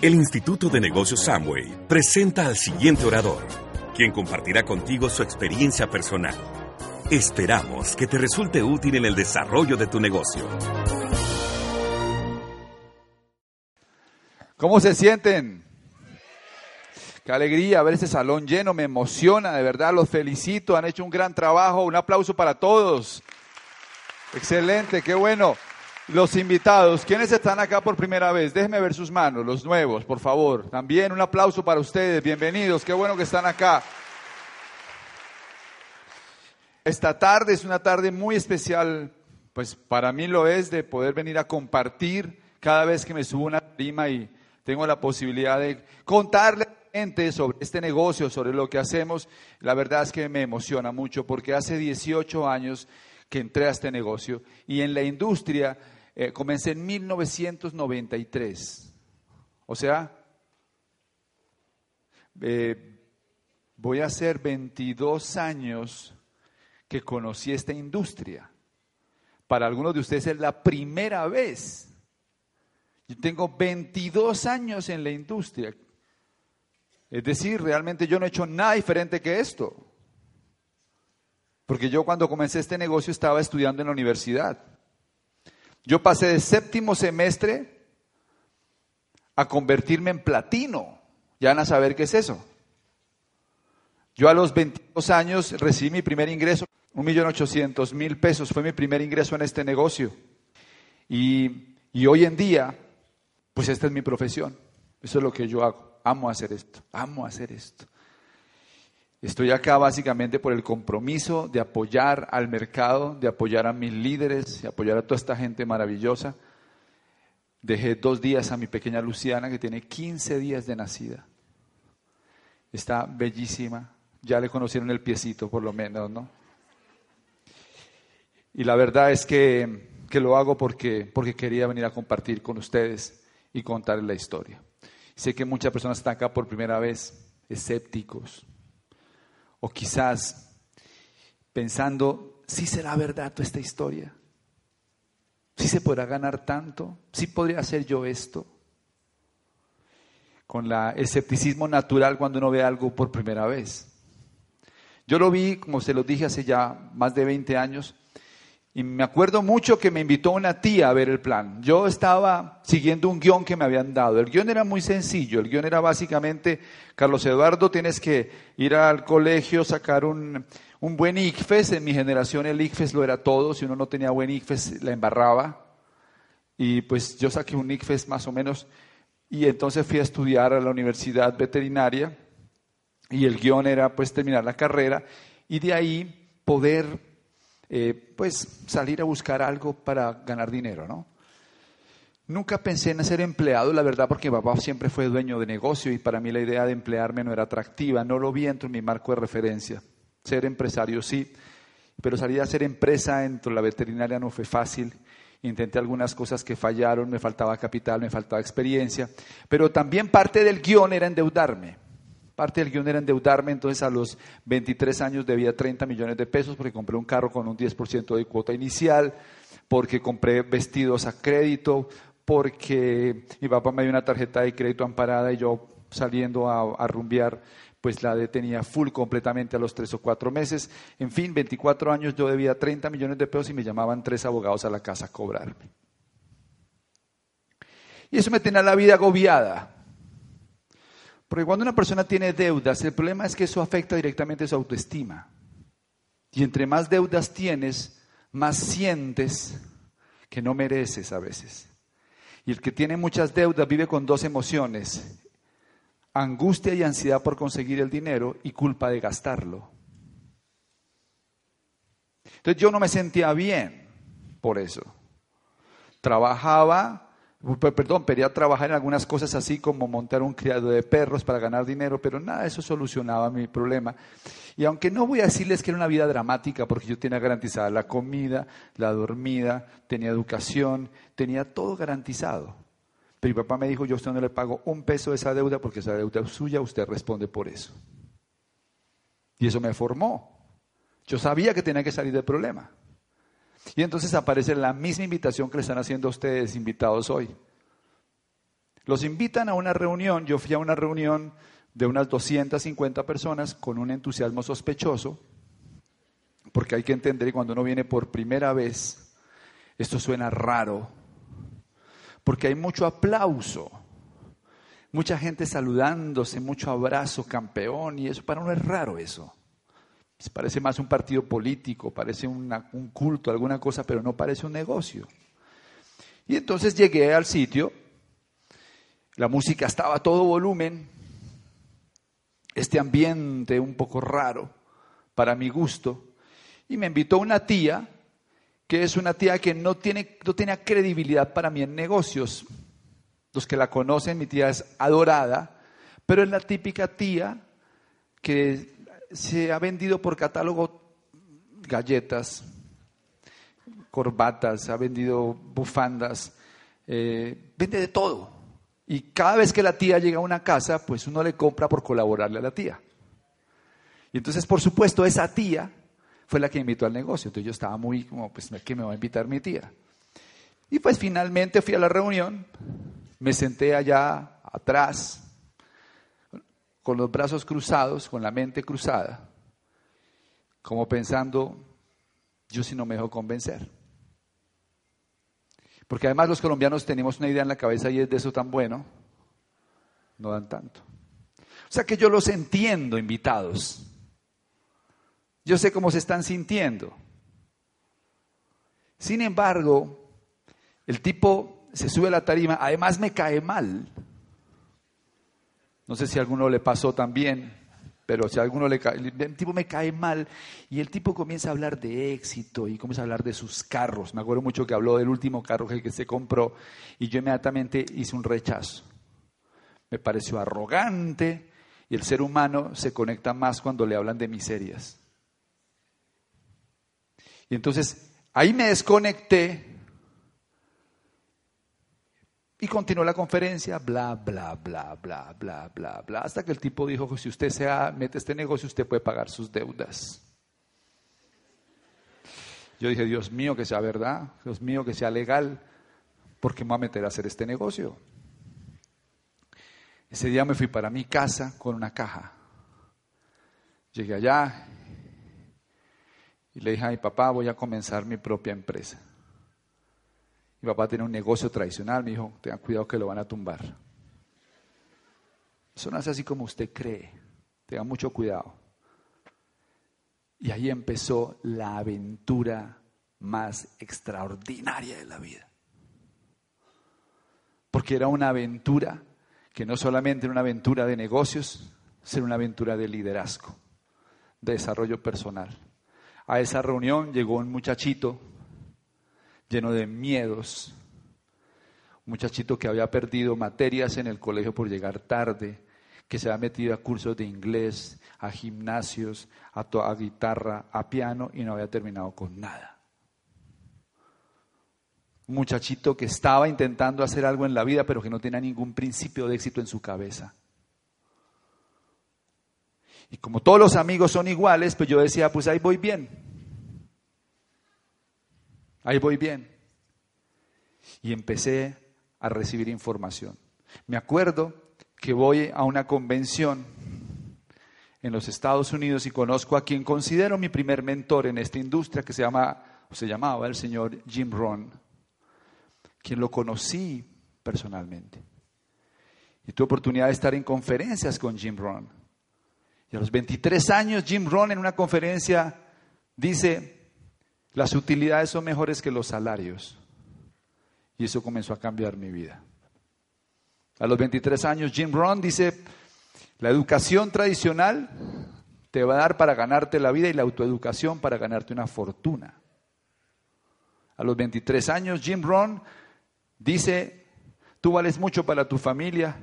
El Instituto de Negocios Samway presenta al siguiente orador, quien compartirá contigo su experiencia personal. Esperamos que te resulte útil en el desarrollo de tu negocio. ¿Cómo se sienten? Qué alegría ver este salón lleno, me emociona, de verdad, los felicito, han hecho un gran trabajo, un aplauso para todos. Excelente, qué bueno. Los invitados, ¿quiénes están acá por primera vez? Déjenme ver sus manos, los nuevos, por favor. También un aplauso para ustedes, bienvenidos, qué bueno que están acá. Esta tarde es una tarde muy especial, pues para mí lo es, de poder venir a compartir cada vez que me subo una prima y tengo la posibilidad de contarle a la gente sobre este negocio, sobre lo que hacemos. La verdad es que me emociona mucho porque hace 18 años que entré a este negocio y en la industria eh, comencé en 1993. O sea, eh, voy a hacer 22 años que conocí esta industria. Para algunos de ustedes es la primera vez. Yo tengo 22 años en la industria. Es decir, realmente yo no he hecho nada diferente que esto. Porque yo cuando comencé este negocio estaba estudiando en la universidad. Yo pasé de séptimo semestre a convertirme en platino. Ya van a saber qué es eso. Yo a los 22 años recibí mi primer ingreso, un millón ochocientos mil pesos, fue mi primer ingreso en este negocio. Y, y hoy en día, pues esta es mi profesión. Eso es lo que yo hago. Amo hacer esto, amo hacer esto. Estoy acá básicamente por el compromiso de apoyar al mercado, de apoyar a mis líderes, de apoyar a toda esta gente maravillosa. Dejé dos días a mi pequeña Luciana, que tiene 15 días de nacida. Está bellísima. Ya le conocieron el piecito, por lo menos, ¿no? Y la verdad es que, que lo hago porque, porque quería venir a compartir con ustedes y contarles la historia. Sé que muchas personas están acá por primera vez, escépticos, o quizás pensando, ¿sí será verdad toda esta historia? ¿Sí se podrá ganar tanto? ¿Sí podría hacer yo esto? Con la escepticismo natural cuando uno ve algo por primera vez. Yo lo vi, como se lo dije hace ya más de 20 años, y me acuerdo mucho que me invitó una tía a ver el plan. Yo estaba siguiendo un guion que me habían dado. El guion era muy sencillo. El guion era básicamente, Carlos Eduardo, tienes que ir al colegio, sacar un, un buen ICFES. En mi generación el ICFES lo era todo. Si uno no tenía buen ICFES, la embarraba. Y pues yo saqué un ICFES más o menos. Y entonces fui a estudiar a la universidad veterinaria. Y el guion era pues terminar la carrera. Y de ahí poder eh, pues salir a buscar algo para ganar dinero, ¿no? Nunca pensé en ser empleado, la verdad, porque mi papá siempre fue dueño de negocio y para mí la idea de emplearme no era atractiva, no lo vi dentro de mi marco de referencia. Ser empresario sí, pero salir a hacer empresa dentro de la veterinaria no fue fácil. Intenté algunas cosas que fallaron, me faltaba capital, me faltaba experiencia, pero también parte del guion era endeudarme. Parte del guion era endeudarme, entonces a los 23 años debía 30 millones de pesos porque compré un carro con un 10% de cuota inicial, porque compré vestidos a crédito, porque mi papá me dio una tarjeta de crédito amparada y yo saliendo a, rumbear, pues la detenía full completamente a los tres o cuatro meses. En fin, 24 años yo debía 30 millones de pesos y me llamaban tres abogados a la casa a cobrarme. Y eso me tenía la vida agobiada. Porque cuando una persona tiene deudas, el problema es que eso afecta directamente su autoestima. Y entre más deudas tienes, más sientes que no mereces a veces. Y el que tiene muchas deudas vive con dos emociones, angustia y ansiedad por conseguir el dinero y culpa de gastarlo. Entonces yo no me sentía bien por eso. Trabajaba perdón, pedía trabajar en algunas cosas así como montar un criado de perros para ganar dinero, pero nada eso solucionaba mi problema. Y aunque no voy a decirles que era una vida dramática, porque yo tenía garantizada la comida, la dormida, tenía educación, tenía todo garantizado. Pero mi papá me dijo, yo a usted no le pago un peso de esa deuda porque esa deuda es suya, usted responde por eso. Y eso me formó. Yo sabía que tenía que salir del problema. Y entonces aparece la misma invitación que le están haciendo a ustedes invitados hoy. Los invitan a una reunión, yo fui a una reunión de unas 250 personas con un entusiasmo sospechoso, porque hay que entender que cuando uno viene por primera vez, esto suena raro, porque hay mucho aplauso, mucha gente saludándose, mucho abrazo, campeón, y eso para uno es raro eso. Parece más un partido político, parece un culto, alguna cosa, pero no parece un negocio. Y entonces llegué al sitio, la música estaba a todo volumen, este ambiente un poco raro para mi gusto, y me invitó una tía, que es una tía que no, tiene, no tenía credibilidad para mí en negocios. Los que la conocen, mi tía es adorada, pero es la típica tía que se ha vendido por catálogo galletas, corbatas, ha vendido bufandas, eh, vende de todo. Y cada vez que la tía llega a una casa, pues uno le compra por colaborarle a la tía. Y entonces, por supuesto, esa tía fue la que invitó al negocio. Entonces yo estaba muy como, pues, ¿qué me va a invitar mi tía? Y pues finalmente fui a la reunión, me senté allá atrás, con los brazos cruzados, con la mente cruzada, como pensando, yo si no me dejo convencer. Porque además los colombianos tenemos una idea en la cabeza y es de eso tan bueno, no dan tanto. O sea que yo los entiendo, invitados. Yo sé cómo se están sintiendo. Sin embargo, el tipo se sube a la tarima, además me cae mal. No sé si a alguno le pasó también, pero si a alguno le cae, el tipo me cae mal y el tipo comienza a hablar de éxito y comienza a hablar de sus carros. Me acuerdo mucho que habló del último carro que se compró y yo inmediatamente hice un rechazo. Me pareció arrogante y el ser humano se conecta más cuando le hablan de miserias. Y entonces ahí me desconecté y continuó la conferencia, bla, bla, bla, bla, bla, bla, bla, hasta que el tipo dijo, si usted se mete este negocio, usted puede pagar sus deudas. Yo dije, Dios mío, que sea verdad, Dios mío, que sea legal, porque me voy a meter a hacer este negocio. Ese día me fui para mi casa con una caja. Llegué allá y le dije a mi papá, voy a comenzar mi propia empresa. Mi papá tiene un negocio tradicional, me dijo, tenga cuidado que lo van a tumbar. Eso no es así como usted cree, tenga mucho cuidado. Y ahí empezó la aventura más extraordinaria de la vida. Porque era una aventura que no solamente era una aventura de negocios, sino una aventura de liderazgo, de desarrollo personal. A esa reunión llegó un muchachito lleno de miedos. Un muchachito que había perdido materias en el colegio por llegar tarde, que se había metido a cursos de inglés, a gimnasios, a, a guitarra, a piano y no había terminado con nada. Un muchachito que estaba intentando hacer algo en la vida, pero que no tenía ningún principio de éxito en su cabeza. Y como todos los amigos son iguales, pues yo decía, pues ahí voy bien ahí voy bien. Y empecé a recibir información. Me acuerdo que voy a una convención en los Estados Unidos y conozco a quien considero mi primer mentor en esta industria que se llama se llamaba el señor Jim Rohn, quien lo conocí personalmente. Y tuve oportunidad de estar en conferencias con Jim Rohn. Y a los 23 años Jim Rohn en una conferencia dice, las utilidades son mejores que los salarios. Y eso comenzó a cambiar mi vida. A los 23 años, Jim Rohn dice, la educación tradicional te va a dar para ganarte la vida y la autoeducación para ganarte una fortuna. A los 23 años, Jim Rohn dice, tú vales mucho para tu familia,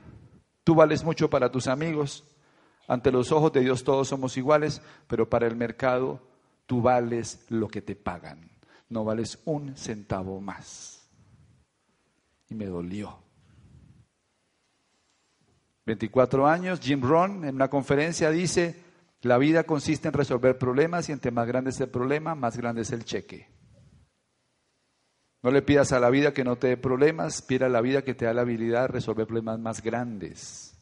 tú vales mucho para tus amigos, ante los ojos de Dios todos somos iguales, pero para el mercado Tú vales lo que te pagan, no vales un centavo más. Y me dolió. 24 años, Jim Rohn en una conferencia dice, la vida consiste en resolver problemas y entre más grande es el problema, más grande es el cheque. No le pidas a la vida que no te dé problemas, pida a la vida que te da la habilidad de resolver problemas más grandes.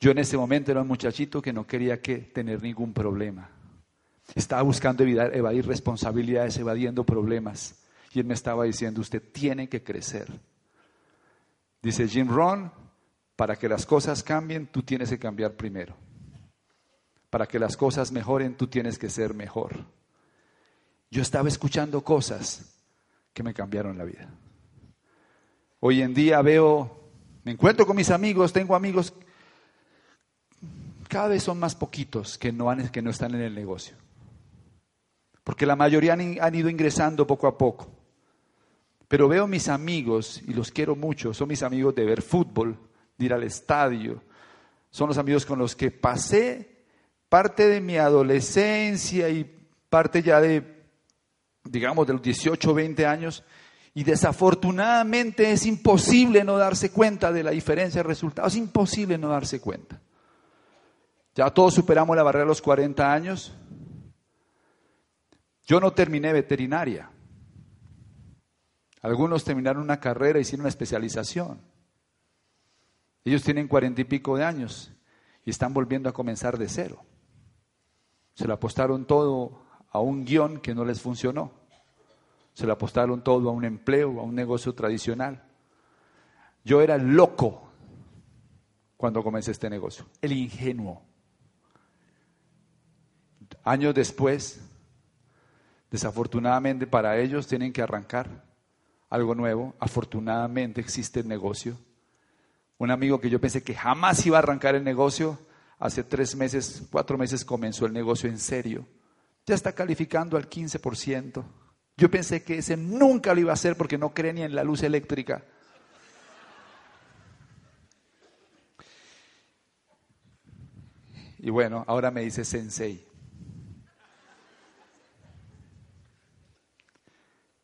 Yo en ese momento era un muchachito que no quería que tener ningún problema. Estaba buscando evitar, evadir responsabilidades, evadiendo problemas. Y él me estaba diciendo, usted tiene que crecer. Dice Jim Rohn, para que las cosas cambien, tú tienes que cambiar primero. Para que las cosas mejoren, tú tienes que ser mejor. Yo estaba escuchando cosas que me cambiaron la vida. Hoy en día veo, me encuentro con mis amigos, tengo amigos, cada vez son más poquitos que no, que no están en el negocio. Porque la mayoría han, ido ingresando poco a poco. Pero veo mis amigos, y los quiero mucho, son mis amigos de ver fútbol, de ir al estadio, son los amigos con los que pasé parte de mi adolescencia y parte ya de digamos, de los 18 o 20 años, y desafortunadamente es imposible no darse cuenta de la diferencia de resultados, es imposible no darse cuenta. Ya todos superamos la barrera de los 40 años. Yo no terminé veterinaria. Algunos terminaron una carrera, y hicieron una especialización. Ellos tienen cuarenta y pico de años y están volviendo a comenzar de cero. Se lo apostaron todo a un guion que no les funcionó. Se lo apostaron todo a un empleo, a un negocio tradicional. Yo era loco cuando comencé este negocio, el ingenuo. Años después, desafortunadamente para ellos tienen que arrancar algo nuevo. Afortunadamente existe el negocio. Un amigo que yo pensé que jamás iba a arrancar el negocio, hace tres meses, cuatro meses comenzó el negocio en serio ya está calificando al 15%. Yo pensé que ese nunca lo iba a hacer porque no cree ni en la luz eléctrica. Y bueno, ahora me dice sensei.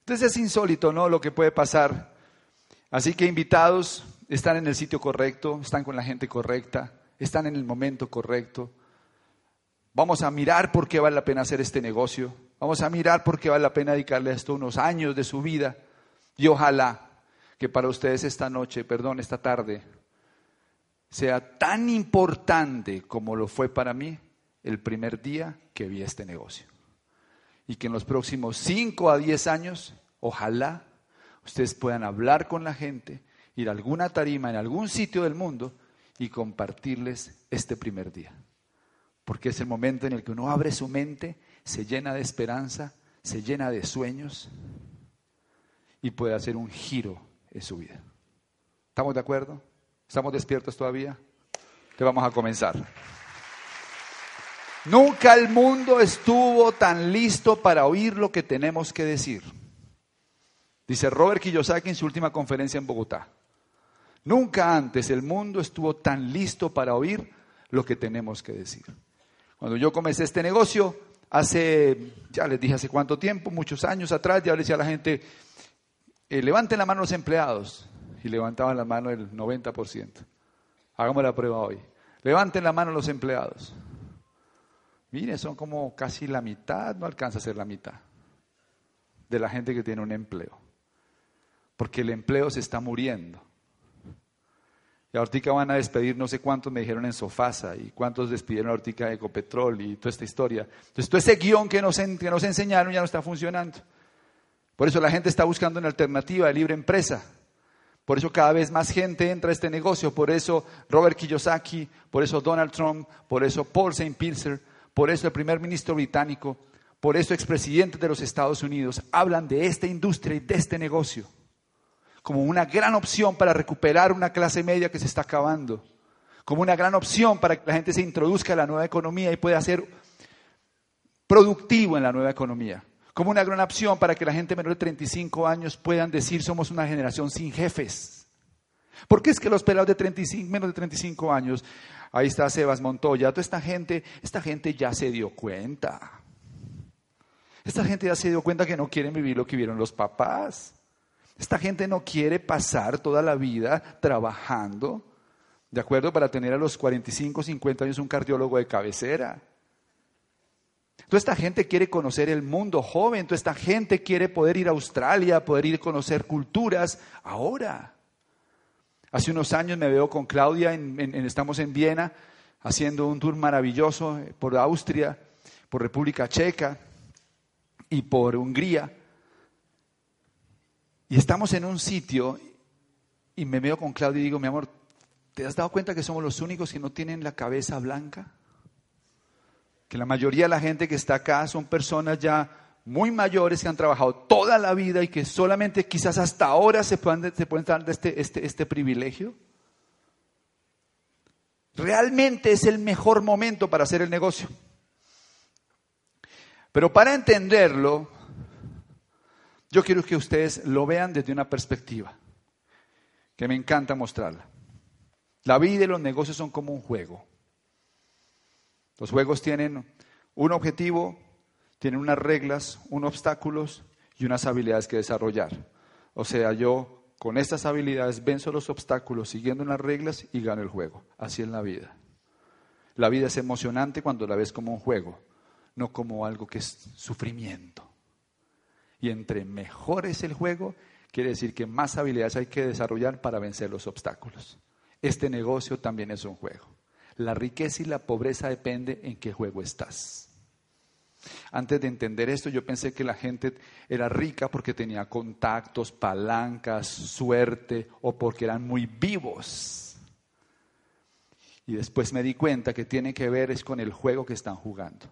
Entonces es insólito, ¿no? Lo que puede pasar. Así que invitados, están en el sitio correcto, están con la gente correcta, están en el momento correcto. Vamos a mirar por qué vale la pena hacer este negocio. Vamos a mirar por qué vale la pena dedicarle a esto unos años de su vida. Y ojalá que para ustedes esta noche, perdón, esta tarde, sea tan importante como lo fue para mí el primer día que vi este negocio. Y que en los próximos 5 a 10 años, ojalá ustedes puedan hablar con la gente, ir a alguna tarima en algún sitio del mundo y compartirles este primer día porque es el momento en el que uno abre su mente, se llena de esperanza, se llena de sueños y puede hacer un giro en su vida. ¿Estamos de acuerdo? ¿Estamos despiertos todavía? Te vamos a comenzar. Nunca el mundo estuvo tan listo para oír lo que tenemos que decir. Dice Robert Kiyosaki en su última conferencia en Bogotá. Nunca antes el mundo estuvo tan listo para oír lo que tenemos que decir. Cuando yo comencé este negocio, hace, ya les dije hace cuánto tiempo, muchos años atrás, ya le decía a la gente, eh, levanten la mano los empleados. Y levantaban la mano el 90%. Hagamos la prueba hoy. Levanten la mano los empleados. Mire, son como casi la mitad, no alcanza a ser la mitad de la gente que tiene un empleo. Porque el empleo se está muriendo. Y ahorita van a despedir no sé cuántos me dijeron en Sofasa y cuántos despidieron ahorita de Ecopetrol y toda esta historia. Entonces todo ese guion que nos, que nos enseñaron ya no está funcionando. Por eso la gente está buscando una alternativa de libre empresa. Por eso cada vez más gente entra a este negocio. Por eso Robert Kiyosaki, por eso Donald Trump, por eso Paul St. Pilser, por eso el primer ministro británico, por eso expresidentes de los Estados Unidos hablan de esta industria y de este negocio como una gran opción para recuperar una clase media que se está acabando, como una gran opción para que la gente se introduzca a la nueva economía y pueda ser productivo en la nueva economía, como una gran opción para que la gente menor de 35 años puedan decir somos una generación sin jefes. ¿Por qué es que los pelados de 35, menos de 35 años, ahí está Sebas Montoya, toda esta gente, esta gente ya se dio cuenta. Esta gente ya se dio cuenta que no quieren vivir lo que vieron los papás. Esta gente no quiere pasar toda la vida trabajando, ¿de acuerdo? Para tener a los 45, 50 años un cardiólogo de cabecera. Toda esta gente quiere conocer el mundo joven, toda esta gente quiere poder ir a Australia, poder ir a conocer culturas ahora. Hace unos años me veo con Claudia, estamos en Viena, haciendo un tour maravilloso por Austria, por República Checa y por Hungría. Y estamos en un sitio y me veo con Claudia y digo, mi amor, ¿te has dado cuenta que somos los únicos que no tienen la cabeza blanca? Que la mayoría de la gente que está acá son personas ya muy mayores que han trabajado toda la vida y que solamente quizás hasta ahora se pueden, se pueden dar este, este, este privilegio. Realmente es el mejor momento para hacer el negocio. Pero para entenderlo, yo quiero que ustedes lo vean desde una perspectiva que me encanta mostrarla. La vida y los negocios son como un juego. Los juegos tienen un objetivo, tienen unas reglas, unos obstáculos y unas habilidades que desarrollar. O sea, yo con estas habilidades venzo los obstáculos siguiendo unas reglas y gano el juego. Así es la vida. La vida es emocionante cuando la ves como un juego, no como algo que es sufrimiento. Y entre mejor es el juego, quiere decir que más habilidades hay que desarrollar para vencer los obstáculos. Este negocio también es un juego. La riqueza y la pobreza depende en qué juego estás. Antes de entender esto, yo pensé que la gente era rica porque tenía contactos, palancas, suerte o porque eran muy vivos. Y después me di cuenta que tiene que ver es con el juego que están jugando.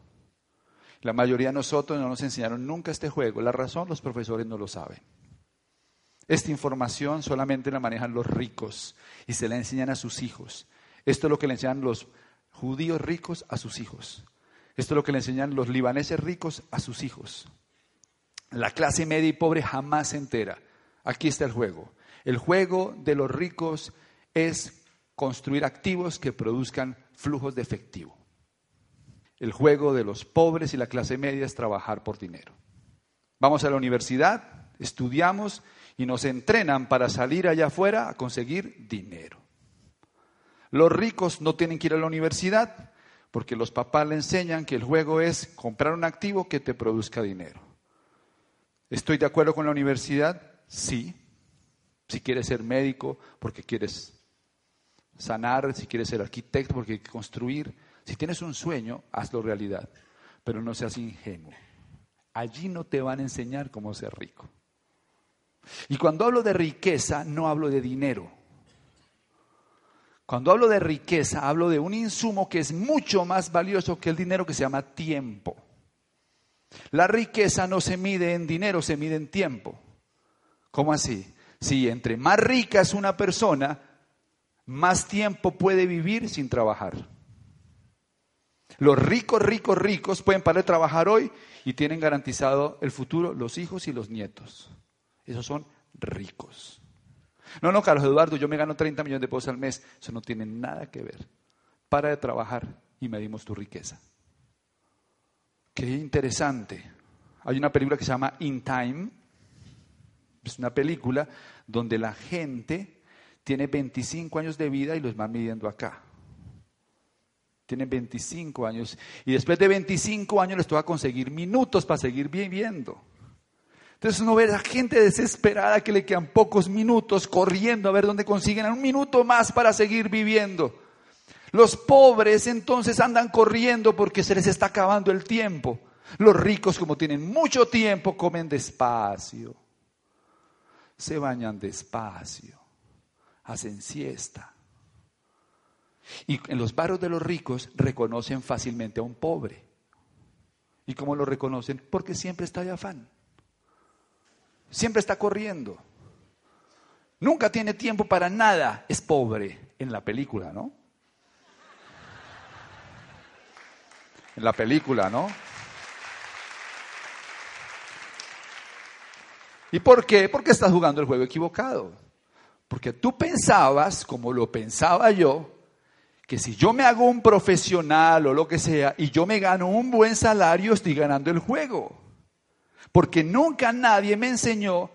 La mayoría de nosotros no nos enseñaron nunca este juego. La razón, los profesores no lo saben. Esta información solamente la manejan los ricos y se la enseñan a sus hijos. Esto es lo que le enseñan los judíos ricos a sus hijos. Esto es lo que le enseñan los libaneses ricos a sus hijos. La clase media y pobre jamás se entera. Aquí está el juego. El juego de los ricos es construir activos que produzcan flujos de efectivo. El juego de los pobres y la clase media es trabajar por dinero. Vamos a la universidad, estudiamos y nos entrenan para salir allá afuera a conseguir dinero. Los ricos no tienen que ir a la universidad, porque los papás le enseñan que el juego es comprar un activo que te produzca dinero. ¿Estoy de acuerdo con la universidad? Sí. Si quieres ser médico, porque quieres sanar, si quieres ser arquitecto, porque quieres construir. Si tienes un sueño, hazlo realidad, pero no seas ingenuo. Allí no te van a enseñar cómo ser rico. Y cuando hablo de riqueza, no hablo de dinero. Cuando hablo de riqueza, hablo de un insumo que es mucho más valioso que el dinero que se llama tiempo. La riqueza no se mide en dinero, se mide en tiempo. ¿Cómo así? Si entre más rica es una persona, más tiempo puede vivir sin trabajar. Los ricos, ricos, ricos pueden parar de trabajar hoy y tienen garantizado el futuro los hijos y los nietos. Esos son ricos. No, no, Carlos Eduardo, yo me gano 30 millones de pesos al mes. Eso no tiene nada que ver. Para de trabajar y medimos tu riqueza. Qué interesante. Hay una película que se llama In Time. Es una película donde la gente tiene 25 años de vida y los va midiendo acá. Tienen 25 años y después de 25 años les toca conseguir minutos para seguir viviendo. Entonces uno ve a gente desesperada que le quedan pocos minutos corriendo a ver dónde consiguen un minuto más para seguir viviendo. Los pobres entonces andan corriendo porque se les está acabando el tiempo. Los ricos como tienen mucho tiempo comen despacio, se bañan despacio, hacen siesta. Y en los barrios de los ricos reconocen fácilmente a un pobre. ¿Y cómo lo reconocen? Porque siempre está de afán. Siempre está corriendo. Nunca tiene tiempo para nada. Es pobre en la película, ¿no? En la película, ¿no? ¿Y por qué? Porque estás jugando el juego equivocado. Porque tú pensabas, como lo pensaba yo, que si yo me hago un profesional o lo que sea y yo me gano un buen salario, estoy ganando el juego porque nunca nadie me enseñó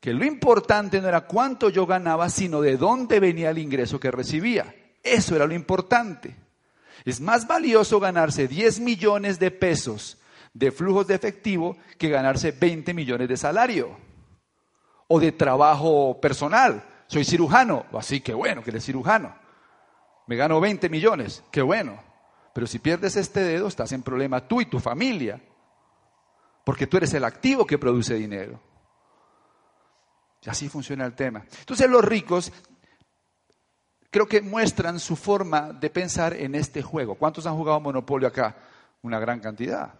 que lo importante no era cuánto yo ganaba, sino de dónde venía el ingreso que recibía. Eso era lo importante. Es más valioso ganarse 10 millones de pesos de flujos de efectivo que ganarse 20 millones de salario o de trabajo personal. Soy cirujano, así que bueno, que eres cirujano. Me gano 20 millones, qué bueno. Pero si pierdes este dedo, estás en problema tú y tu familia, porque tú eres el activo que produce dinero. Y así funciona el tema. Entonces los ricos creo que muestran su forma de pensar en este juego. ¿Cuántos han jugado Monopolio acá? Una gran cantidad.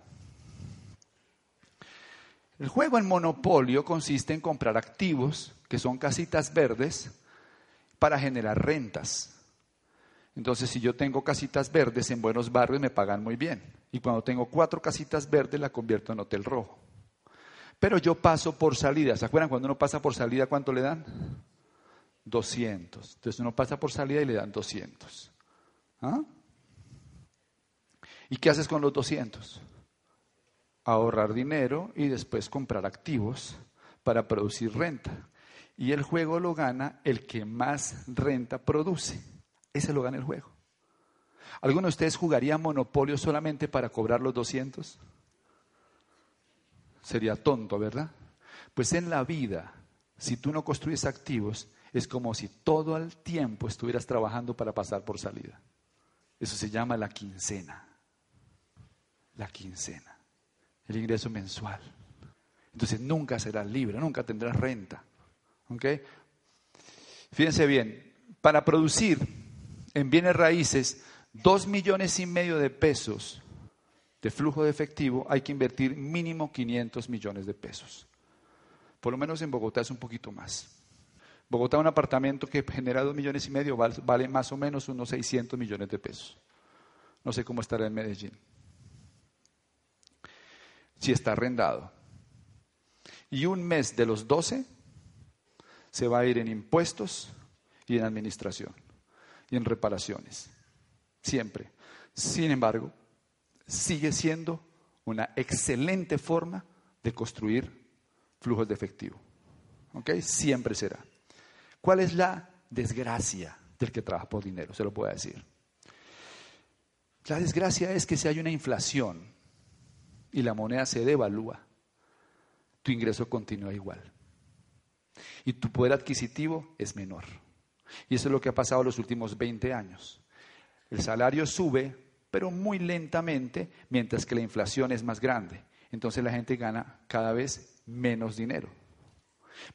El juego en Monopolio consiste en comprar activos, que son casitas verdes, para generar rentas. Entonces, si yo tengo casitas verdes en buenos barrios, me pagan muy bien. Y cuando tengo cuatro casitas verdes, la convierto en hotel rojo. Pero yo paso por salida. ¿Se acuerdan cuando uno pasa por salida, cuánto le dan? 200. Entonces uno pasa por salida y le dan 200. ¿Ah? ¿Y qué haces con los 200? Ahorrar dinero y después comprar activos para producir renta. Y el juego lo gana el que más renta produce. Ese lo gana el juego. ¿Alguno de ustedes jugaría monopolio solamente para cobrar los 200? Sería tonto, ¿verdad? Pues en la vida, si tú no construyes activos, es como si todo el tiempo estuvieras trabajando para pasar por salida. Eso se llama la quincena. La quincena. El ingreso mensual. Entonces nunca serás libre, nunca tendrás renta. ¿Ok? Fíjense bien, para producir en bienes raíces dos millones y medio de pesos de flujo de efectivo, hay que invertir mínimo 500 millones de pesos. Por lo menos en Bogotá es un poquito más. Bogotá, un apartamento que genera dos millones y medio, vale más o menos unos 600 millones de pesos. No sé cómo estará en Medellín. Si está arrendado. Y un mes de los 12 se va a ir en impuestos y en administración y en reparaciones. Siempre. Sin embargo, sigue siendo una excelente forma de construir flujos de efectivo. ¿Ok? Siempre será. ¿Cuál es la desgracia del que trabaja por dinero? Se lo puedo decir. La desgracia es que si hay una inflación y la moneda se devalúa, tu ingreso continúa igual. Y tu poder adquisitivo es menor. Y eso es lo que ha pasado los últimos 20 años. El salario sube, pero muy lentamente, mientras que la inflación es más grande. Entonces la gente gana cada vez menos dinero.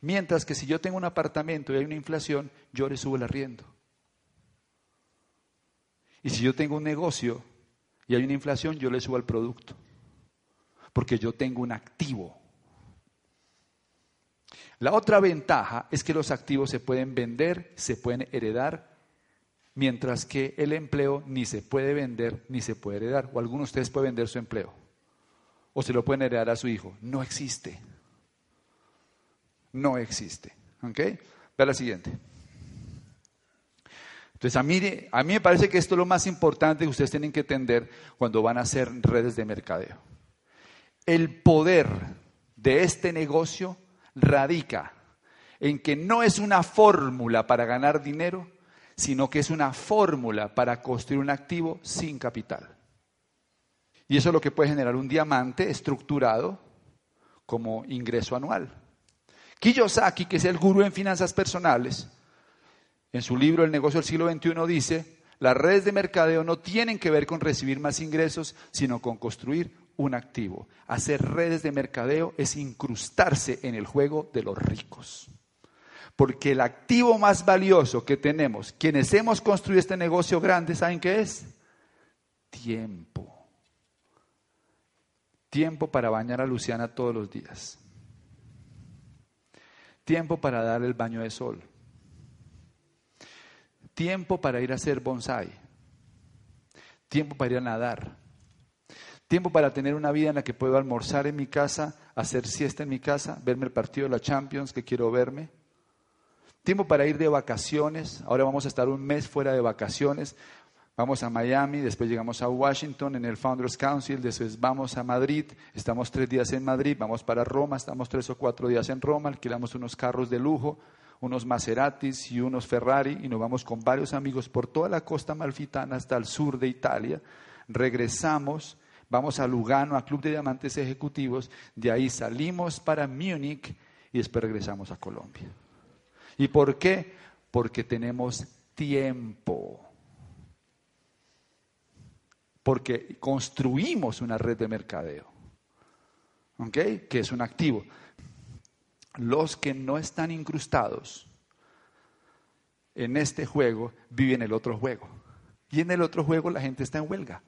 Mientras que si yo tengo un apartamento y hay una inflación, yo le subo el arriendo. Y si yo tengo un negocio y hay una inflación, yo le subo el producto. Porque yo tengo un activo. La otra ventaja es que los activos se pueden vender, se pueden heredar, mientras que el empleo ni se puede vender ni se puede heredar. O algunos de ustedes pueden vender su empleo. O se lo pueden heredar a su hijo. No existe no existe. ¿Ok? Ve la siguiente. Entonces, a mí, a mí me parece que esto es lo más importante que ustedes tienen que entender cuando van a hacer redes de mercadeo. El poder de este negocio radica en que no es una fórmula para ganar dinero, sino que es una fórmula para construir un activo sin capital. Y eso es lo que puede generar un diamante estructurado como ingreso anual. Kiyosaki, que es el gurú en finanzas personales, en su libro El negocio del siglo XXI dice, las redes de mercadeo no tienen que ver con recibir más ingresos, sino con construir un activo. Hacer redes de mercadeo es incrustarse en el juego de los ricos. Porque el activo más valioso que tenemos, quienes hemos construido este negocio grande, ¿saben qué es? Tiempo. Tiempo para bañar a Luciana todos los días. Tiempo para dar el baño de sol. Tiempo para ir a hacer bonsai. Tiempo para ir a nadar. Tiempo para tener una vida en la que puedo almorzar en mi casa, hacer siesta en mi casa, verme el partido de la Champions que quiero verme. Tiempo para ir de vacaciones. Ahora vamos a estar un mes fuera de vacaciones. Vamos a Miami, después llegamos a Washington en el Founders Council, después vamos a Madrid, estamos tres días en Madrid, vamos para Roma, estamos tres o cuatro días en Roma, alquilamos unos carros de lujo, unos Maseratis y unos Ferrari y nos vamos con varios amigos por toda la costa malfitana hasta el sur de Italia. Regresamos, vamos a Lugano, a Club de Diamantes Ejecutivos, de ahí salimos para Múnich y después regresamos a Colombia. ¿Y por qué? Porque tenemos tiempo. Porque construimos una red de mercadeo. ¿Ok? Que es un activo los que no están incrustados en este juego viven el otro juego. Y en el otro juego la gente está en huelga.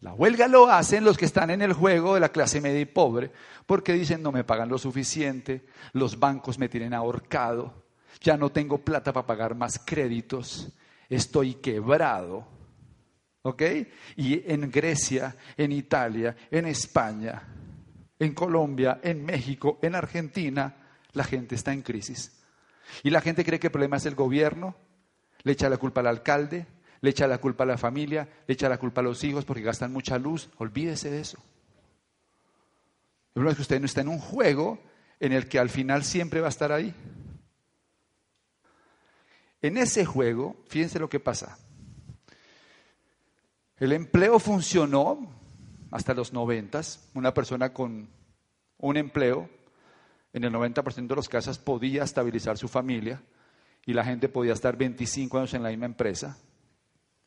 La huelga lo hacen los que están en el juego de la clase media y pobre, porque dicen no me pagan lo suficiente, los bancos me tienen ahorcado, ya no tengo plata para pagar más créditos, estoy quebrado. ¿Ok? Y en Grecia, en Italia, en España, en Colombia, en México, en Argentina, la gente está en crisis. Y la gente cree que el problema es el gobierno, le echa la culpa al alcalde, le echa la culpa a la familia, le echa la culpa a los hijos porque gastan mucha luz. Olvídese de eso. El problema es que usted no está en un juego en el que al final siempre va a estar ahí. En ese juego, fíjense lo que pasa. El empleo funcionó hasta los noventas, una persona con un empleo, en el 90% de los casos podía estabilizar su familia y la gente podía estar 25 años en la misma empresa,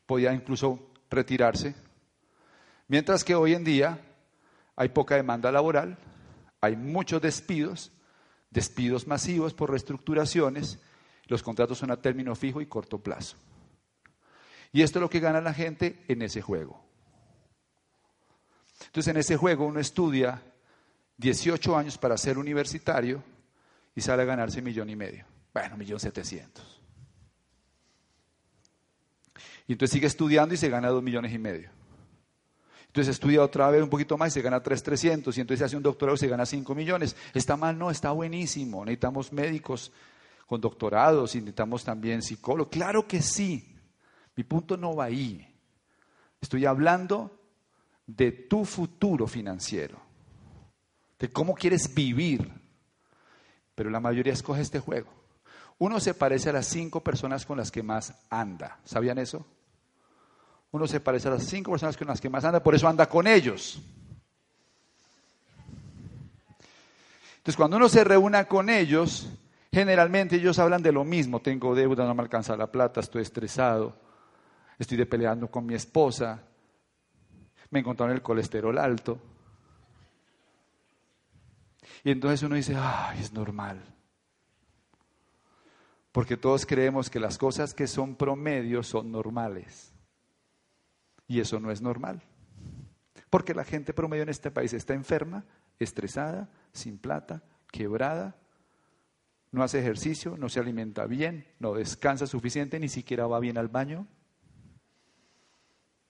podía incluso retirarse. Mientras que hoy en día hay poca demanda laboral, hay muchos despidos, despidos masivos por reestructuraciones, los contratos son a término fijo y corto plazo. Y esto es lo que gana la gente en ese juego. Entonces en ese juego uno estudia 18 años para ser universitario y sale a ganarse un millón y medio. Bueno, un millón setecientos. Entonces sigue estudiando y se gana dos millones y medio. Entonces estudia otra vez un poquito más y se gana tres trescientos. Y entonces hace un doctorado y se gana cinco millones. ¿Está mal? No, está buenísimo. Necesitamos médicos con doctorados y necesitamos también psicólogos. Claro que sí. Mi punto no va ahí. Estoy hablando de tu futuro financiero, de cómo quieres vivir. Pero la mayoría escoge este juego. Uno se parece a las cinco personas con las que más anda. ¿Sabían eso? Uno se parece a las cinco personas con las que más anda, por eso anda con ellos. Entonces, cuando uno se reúna con ellos, generalmente ellos hablan de lo mismo. Tengo deuda, no me alcanza la plata, estoy estresado, estoy peleando con mi esposa, me encontraron el colesterol alto. Y entonces uno dice, ay, es normal. Porque todos creemos que las cosas que son promedio son normales. Y eso no es normal. Porque la gente promedio en este país está enferma, estresada, sin plata, quebrada, no hace ejercicio, no se alimenta bien, no descansa suficiente, ni siquiera va bien al baño.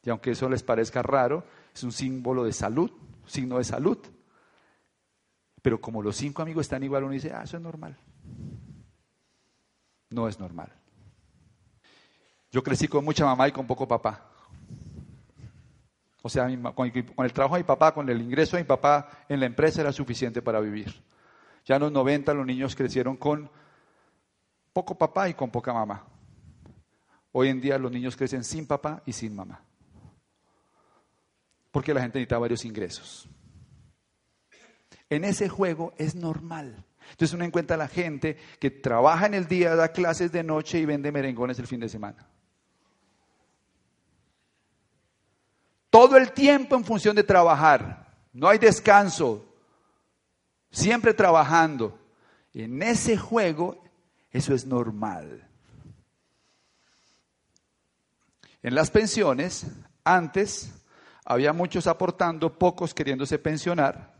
Y aunque eso les parezca raro, es un símbolo de salud, signo de salud. Pero como los cinco amigos están igual, uno dice, ah, eso es normal. No es normal. Yo crecí con mucha mamá y con poco papá. O sea, con el trabajo de mi papá, con el ingreso de mi papá en la empresa era suficiente para vivir. Ya en los 90 los niños crecieron con poco papá y con poca mamá. Hoy en día los niños crecen sin papá y sin mamá porque la gente necesita varios ingresos. En ese juego es normal. Entonces uno encuentra a la gente que trabaja en el día, da clases de noche y vende merengones el fin de semana. Todo el tiempo en función de trabajar. No hay descanso. Siempre trabajando. En ese juego eso es normal. En las pensiones, antes había muchos aportando, pocos queriéndose pensionar.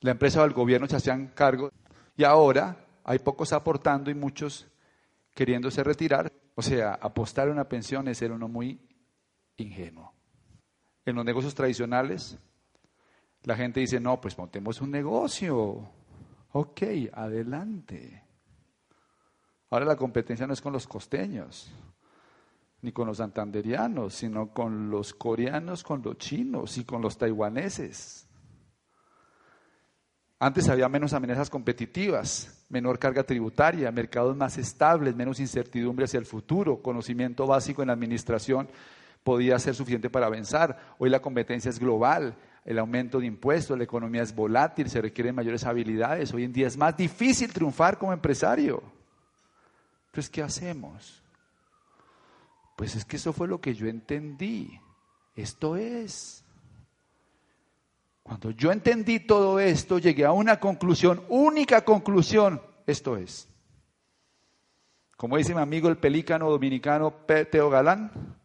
La empresa o el gobierno se hacían cargo y ahora hay pocos aportando y muchos queriéndose retirar. O sea, apostar a una pensión es ser uno muy ingenuo. En los negocios tradicionales, la gente dice, no, pues montemos un negocio. Ok, adelante. Ahora la competencia no es con los costeños ni con los santanderianos, sino con los coreanos, con los chinos y con los taiwaneses. Antes había menos amenazas competitivas, menor carga tributaria, mercados más estables, menos incertidumbre hacia el futuro, conocimiento básico en administración podía ser suficiente para avanzar. Hoy la competencia es global, el aumento de impuestos, la economía es volátil, se requieren mayores habilidades. Hoy en día es más difícil triunfar como empresario. Pues, ¿qué hacemos? Pues es que eso fue lo que yo entendí. Esto es. Cuando yo entendí todo esto, llegué a una conclusión, única conclusión, esto es. Como dice mi amigo el pelícano dominicano Teo Galán,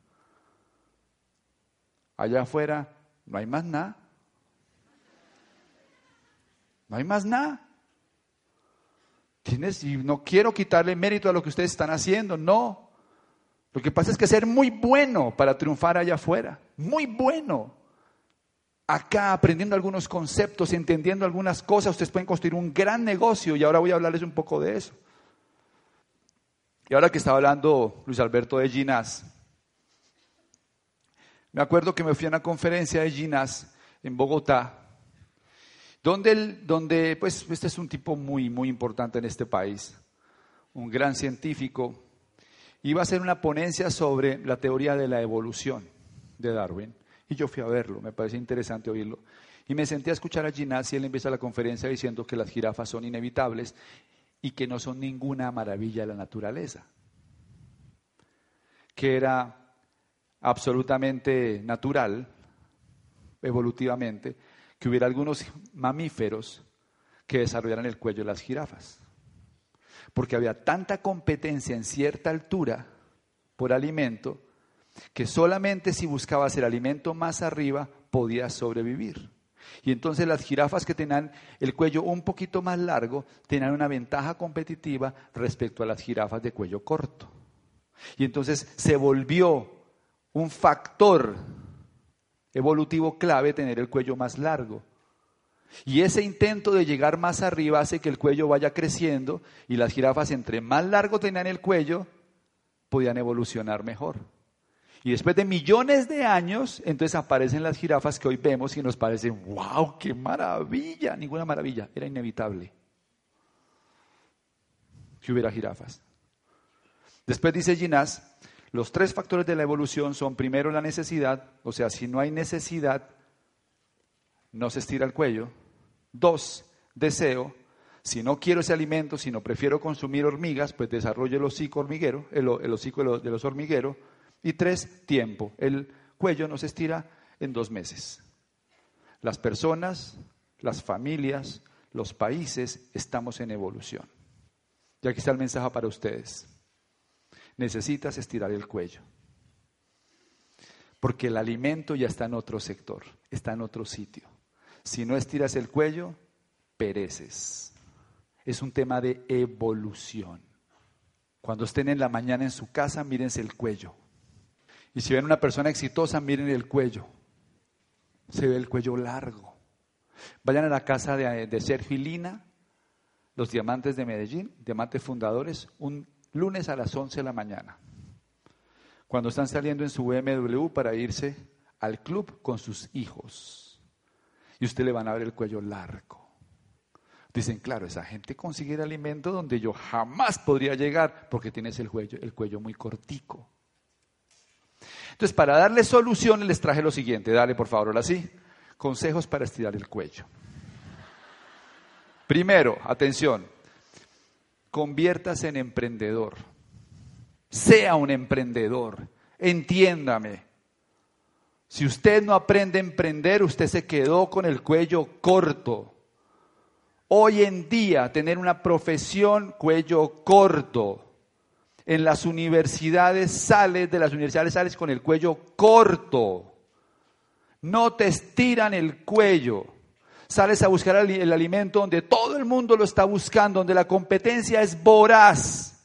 allá afuera no hay más nada. No hay más nada. Tienes, y no quiero quitarle mérito a lo que ustedes están haciendo, no. Lo que pasa es que ser muy bueno para triunfar allá afuera, muy bueno acá aprendiendo algunos conceptos entendiendo algunas cosas, ustedes pueden construir un gran negocio y ahora voy a hablarles un poco de eso. Y ahora que estaba hablando Luis Alberto de Ginás, me acuerdo que me fui a una conferencia de Ginás en Bogotá, donde, donde pues este es un tipo muy, muy importante en este país, un gran científico, iba a hacer una ponencia sobre la teoría de la evolución de Darwin. Y yo fui a verlo, me parecía interesante oírlo. Y me senté a escuchar a Ginás y él empieza la conferencia diciendo que las jirafas son inevitables y que no son ninguna maravilla de la naturaleza. Que era absolutamente natural, evolutivamente, que hubiera algunos mamíferos que desarrollaran el cuello de las jirafas. Porque había tanta competencia en cierta altura por alimento que solamente si buscabas el alimento más arriba podías sobrevivir. Y entonces las jirafas que tenían el cuello un poquito más largo tenían una ventaja competitiva respecto a las jirafas de cuello corto. Y entonces se volvió un factor evolutivo clave tener el cuello más largo. Y ese intento de llegar más arriba hace que el cuello vaya creciendo y las jirafas entre más largo tenían el cuello, podían evolucionar mejor. Y después de millones de años, entonces aparecen las jirafas que hoy vemos y nos parecen, wow, qué maravilla. Ninguna maravilla, era inevitable que hubiera jirafas. Después dice Ginás, los tres factores de la evolución son primero la necesidad, o sea, si no hay necesidad, no se estira el cuello. Dos, deseo. Si no quiero ese alimento, si no prefiero consumir hormigas, pues desarrollo el hocico hormiguero, el, hocico de los hormigueros y tres, tiempo. El cuello no se estira en dos meses. Las personas, las familias, los países estamos en evolución. Y aquí está el mensaje para ustedes. Necesitas estirar el cuello. Porque el alimento ya está en otro sector, está en otro sitio. Si no estiras el cuello, pereces. Es un tema de evolución. Cuando estén en la mañana en su casa, mírense el cuello. Y si ven una persona exitosa, miren el cuello. Se ve el cuello largo. Vayan a la casa de, de Sergio Lina, los diamantes de Medellín, diamantes fundadores, un lunes a las 11 de la mañana. Cuando están saliendo en su BMW para irse al club con sus hijos. Y usted le van a ver el cuello largo. Dicen, claro, esa gente consigue el alimento donde yo jamás podría llegar porque tienes el cuello, el cuello muy cortico. Entonces, para darle soluciones les traje lo siguiente. Dale, por favor, ahora sí. Consejos para estirar el cuello. Primero, atención, conviértase en emprendedor. Sea un emprendedor. Entiéndame. Si usted no aprende a emprender, usted se quedó con el cuello corto. Hoy en día, tener una profesión cuello corto en las universidades sales, de las universidades sales con el cuello corto. No te estiran el cuello. Sales a buscar el alimento donde todo el mundo lo está buscando, donde la competencia es voraz.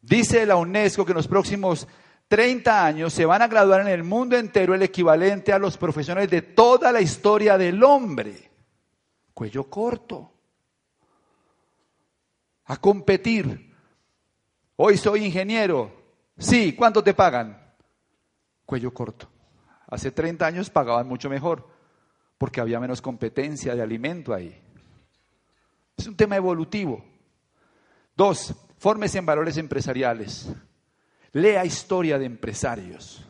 Dice la UNESCO que en los próximos 30 años se van a graduar en el mundo entero el equivalente a los profesionales de toda la historia del hombre. Cuello corto. A competir. Hoy soy ingeniero. Sí, ¿cuánto te pagan? Cuello corto. Hace 30 años pagaban mucho mejor, porque había menos competencia de alimento ahí. Es un tema evolutivo. Dos, fórmese en valores empresariales. Lea historia de empresarios.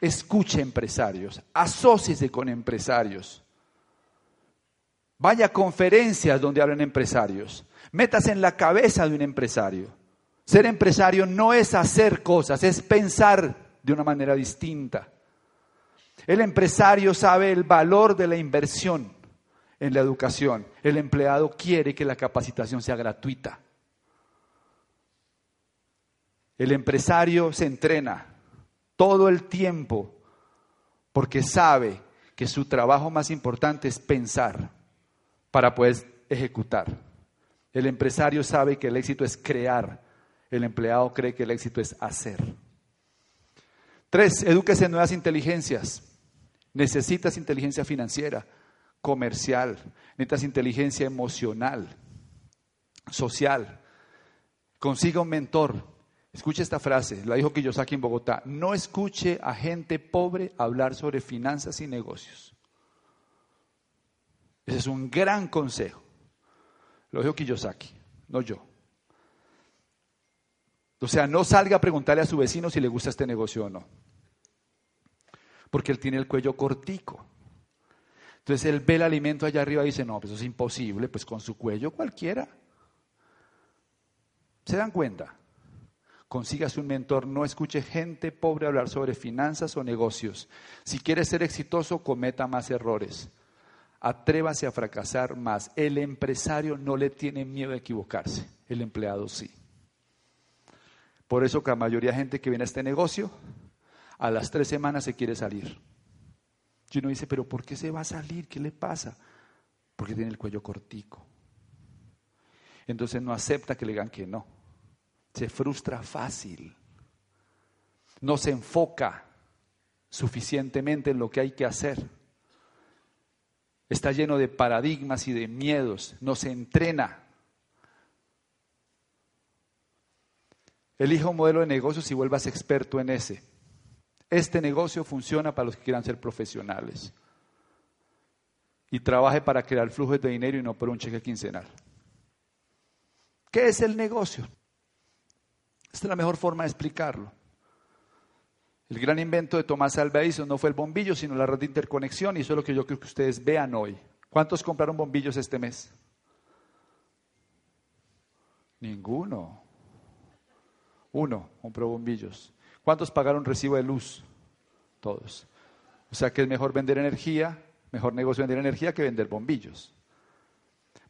Escuche empresarios. Asóciese con empresarios. Vaya a conferencias donde hablan empresarios. Métase en la cabeza de un empresario. Ser empresario no es hacer cosas, es pensar de una manera distinta. El empresario sabe el valor de la inversión en la educación. El empleado quiere que la capacitación sea gratuita. El empresario se entrena todo el tiempo porque sabe que su trabajo más importante es pensar para poder ejecutar. El empresario sabe que el éxito es crear, el empleado cree que el éxito es hacer. Tres, edúquese en nuevas inteligencias. Necesitas inteligencia financiera, comercial, necesitas inteligencia emocional, social. Consiga un mentor. Escuche esta frase, la dijo Kiyosaki en Bogotá. No escuche a gente pobre hablar sobre finanzas y negocios. Ese es un gran consejo. Lo dijo Kiyosaki, no yo. O sea, no salga a preguntarle a su vecino si le gusta este negocio o no. Porque él tiene el cuello cortico. Entonces él ve el alimento allá arriba y dice, no, pues eso es imposible, pues con su cuello cualquiera. ¿Se dan cuenta? Consígase un mentor, no escuche gente pobre hablar sobre finanzas o negocios. Si quiere ser exitoso, cometa más errores. Atrévase a fracasar más. El empresario no le tiene miedo a equivocarse, el empleado sí. Por eso que la mayoría de gente que viene a este negocio, a las tres semanas se quiere salir. Y uno dice, pero ¿por qué se va a salir? ¿Qué le pasa? Porque tiene el cuello cortico. Entonces no acepta que le digan que no. Se frustra fácil. No se enfoca suficientemente en lo que hay que hacer. Está lleno de paradigmas y de miedos. No se entrena Elija un modelo de negocios y vuelvas experto en ese. Este negocio funciona para los que quieran ser profesionales. Y trabaje para crear flujos de dinero y no por un cheque quincenal. ¿Qué es el negocio? Esta es la mejor forma de explicarlo. El gran invento de Tomás Alva no fue el bombillo, sino la red de interconexión, y eso es lo que yo creo que ustedes vean hoy. ¿Cuántos compraron bombillos este mes? Ninguno. Uno compró bombillos. ¿Cuántos pagaron recibo de luz? Todos. O sea que es mejor vender energía, mejor negocio vender energía que vender bombillos.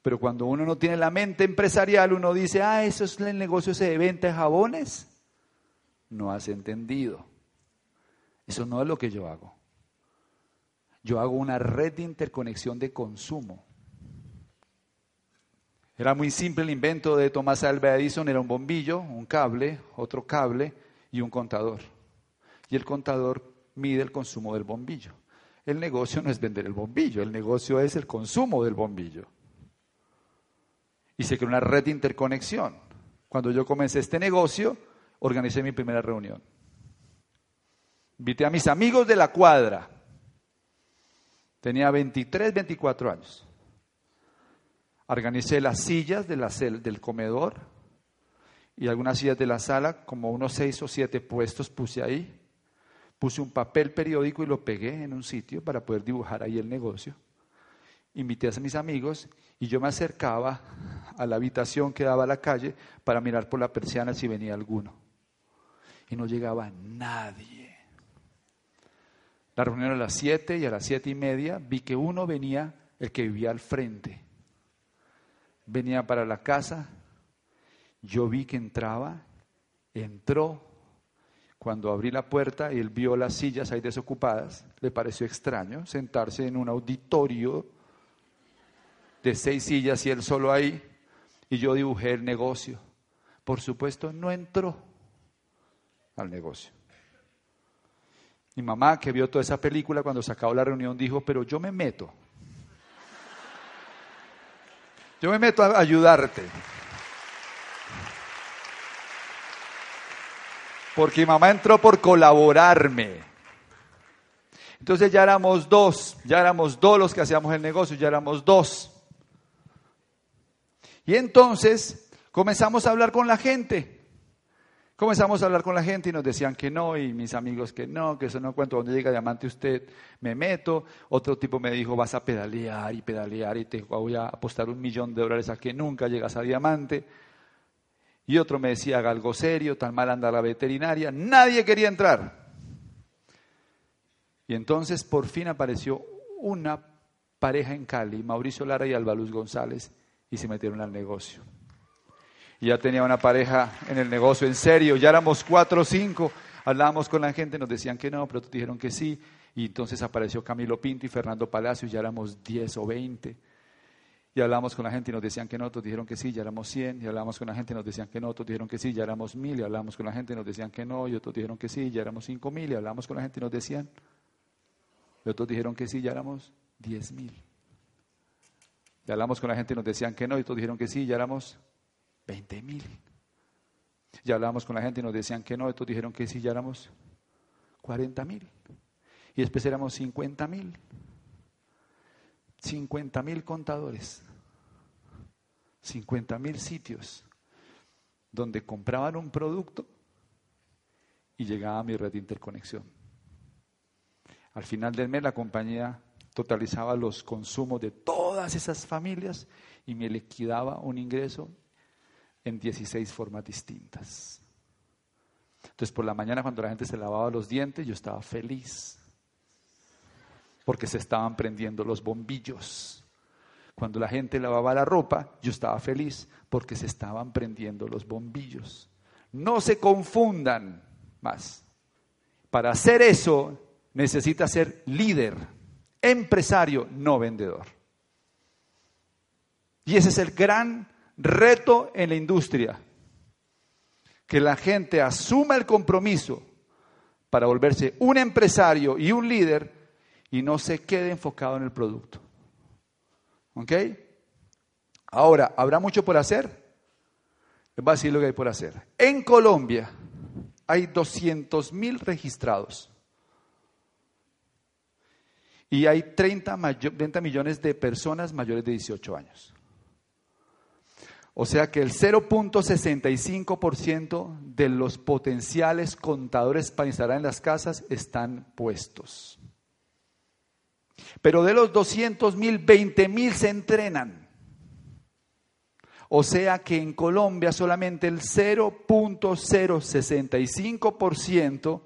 Pero cuando uno no tiene la mente empresarial, uno dice, ah, eso es el negocio de venta de jabones. No has entendido. Eso no es lo que yo hago. Yo hago una red de interconexión de consumo. Era muy simple el invento de Thomas Alva Edison, era un bombillo, un cable, otro cable y un contador. Y el contador mide el consumo del bombillo. El negocio no es vender el bombillo, el negocio es el consumo del bombillo. Y se creó una red de interconexión. Cuando yo comencé este negocio, organicé mi primera reunión. Invité a mis amigos de la cuadra. Tenía 23, 24 años. Organicé las sillas de la del comedor y algunas sillas de la sala, como unos seis o siete puestos puse ahí. Puse un papel periódico y lo pegué en un sitio para poder dibujar ahí el negocio. Invité a mis amigos y yo me acercaba a la habitación que daba a la calle para mirar por la persiana si venía alguno. Y no llegaba nadie. La reunión a las siete y a las siete y media vi que uno venía, el que vivía al frente venía para la casa, yo vi que entraba, entró, cuando abrí la puerta y él vio las sillas ahí desocupadas, le pareció extraño sentarse en un auditorio de seis sillas y él solo ahí, y yo dibujé el negocio. Por supuesto, no entró al negocio. Mi mamá, que vio toda esa película, cuando se acabó la reunión, dijo, pero yo me meto. Yo me meto a ayudarte. Porque mi mamá entró por colaborarme. Entonces ya éramos dos, ya éramos dos los que hacíamos el negocio, ya éramos dos. Y entonces comenzamos a hablar con la gente. Comenzamos a hablar con la gente y nos decían que no, y mis amigos que no, que eso no cuento. Donde llega diamante usted, me meto. Otro tipo me dijo, vas a pedalear y pedalear y te voy a apostar un millón de dólares a que nunca llegas a diamante. Y otro me decía, haga algo serio, tan mal anda la veterinaria. Nadie quería entrar. Y entonces por fin apareció una pareja en Cali, Mauricio Lara y Albaluz González, y se metieron al negocio. Y ya tenía una pareja en el negocio, en serio, ya éramos cuatro o cinco, hablábamos con la gente, nos decían que no, pero dijeron que sí, y entonces apareció Camilo Pinto y Fernando Palacio, ya éramos diez o veinte. Y hablamos con la gente y nos decían que no, otros dijeron que sí, ya éramos 100. Y hablamos con la gente y nos decían que no, otros dijeron que sí, ya éramos mil. Y hablamos con la gente y nos decían que no, y otros dijeron que sí, ya éramos cinco mil. Y hablamos con la gente y nos decían y otros dijeron que sí, ya éramos diez mil. Y hablamos con la gente y nos decían que no, y otros dijeron que sí, ya éramos veinte mil. Y hablamos con la gente y nos decían que no, y otros dijeron que sí, ya éramos cuarenta mil. Y después éramos cincuenta mil. Cincuenta mil contadores. Cincuenta mil sitios donde compraban un producto y llegaba a mi red de interconexión. Al final del mes la compañía totalizaba los consumos de todas esas familias y me liquidaba un ingreso en 16 formas distintas. Entonces por la mañana cuando la gente se lavaba los dientes yo estaba feliz porque se estaban prendiendo los bombillos. Cuando la gente lavaba la ropa yo estaba feliz porque se estaban prendiendo los bombillos. No se confundan más. Para hacer eso necesita ser líder, empresario, no vendedor. Y ese es el gran reto en la industria, que la gente asuma el compromiso para volverse un empresario y un líder y no se quede enfocado en el producto. ¿Ok? Ahora, ¿habrá mucho por hacer? Les voy a decir lo que hay por hacer. En Colombia hay 200 mil registrados y hay 30, millones de personas mayores de 18 años. O sea que el 0.65% de los potenciales contadores para instalar en las casas están puestos. Pero de los 200 mil, 20 mil se entrenan. O sea que en Colombia solamente el 0.065%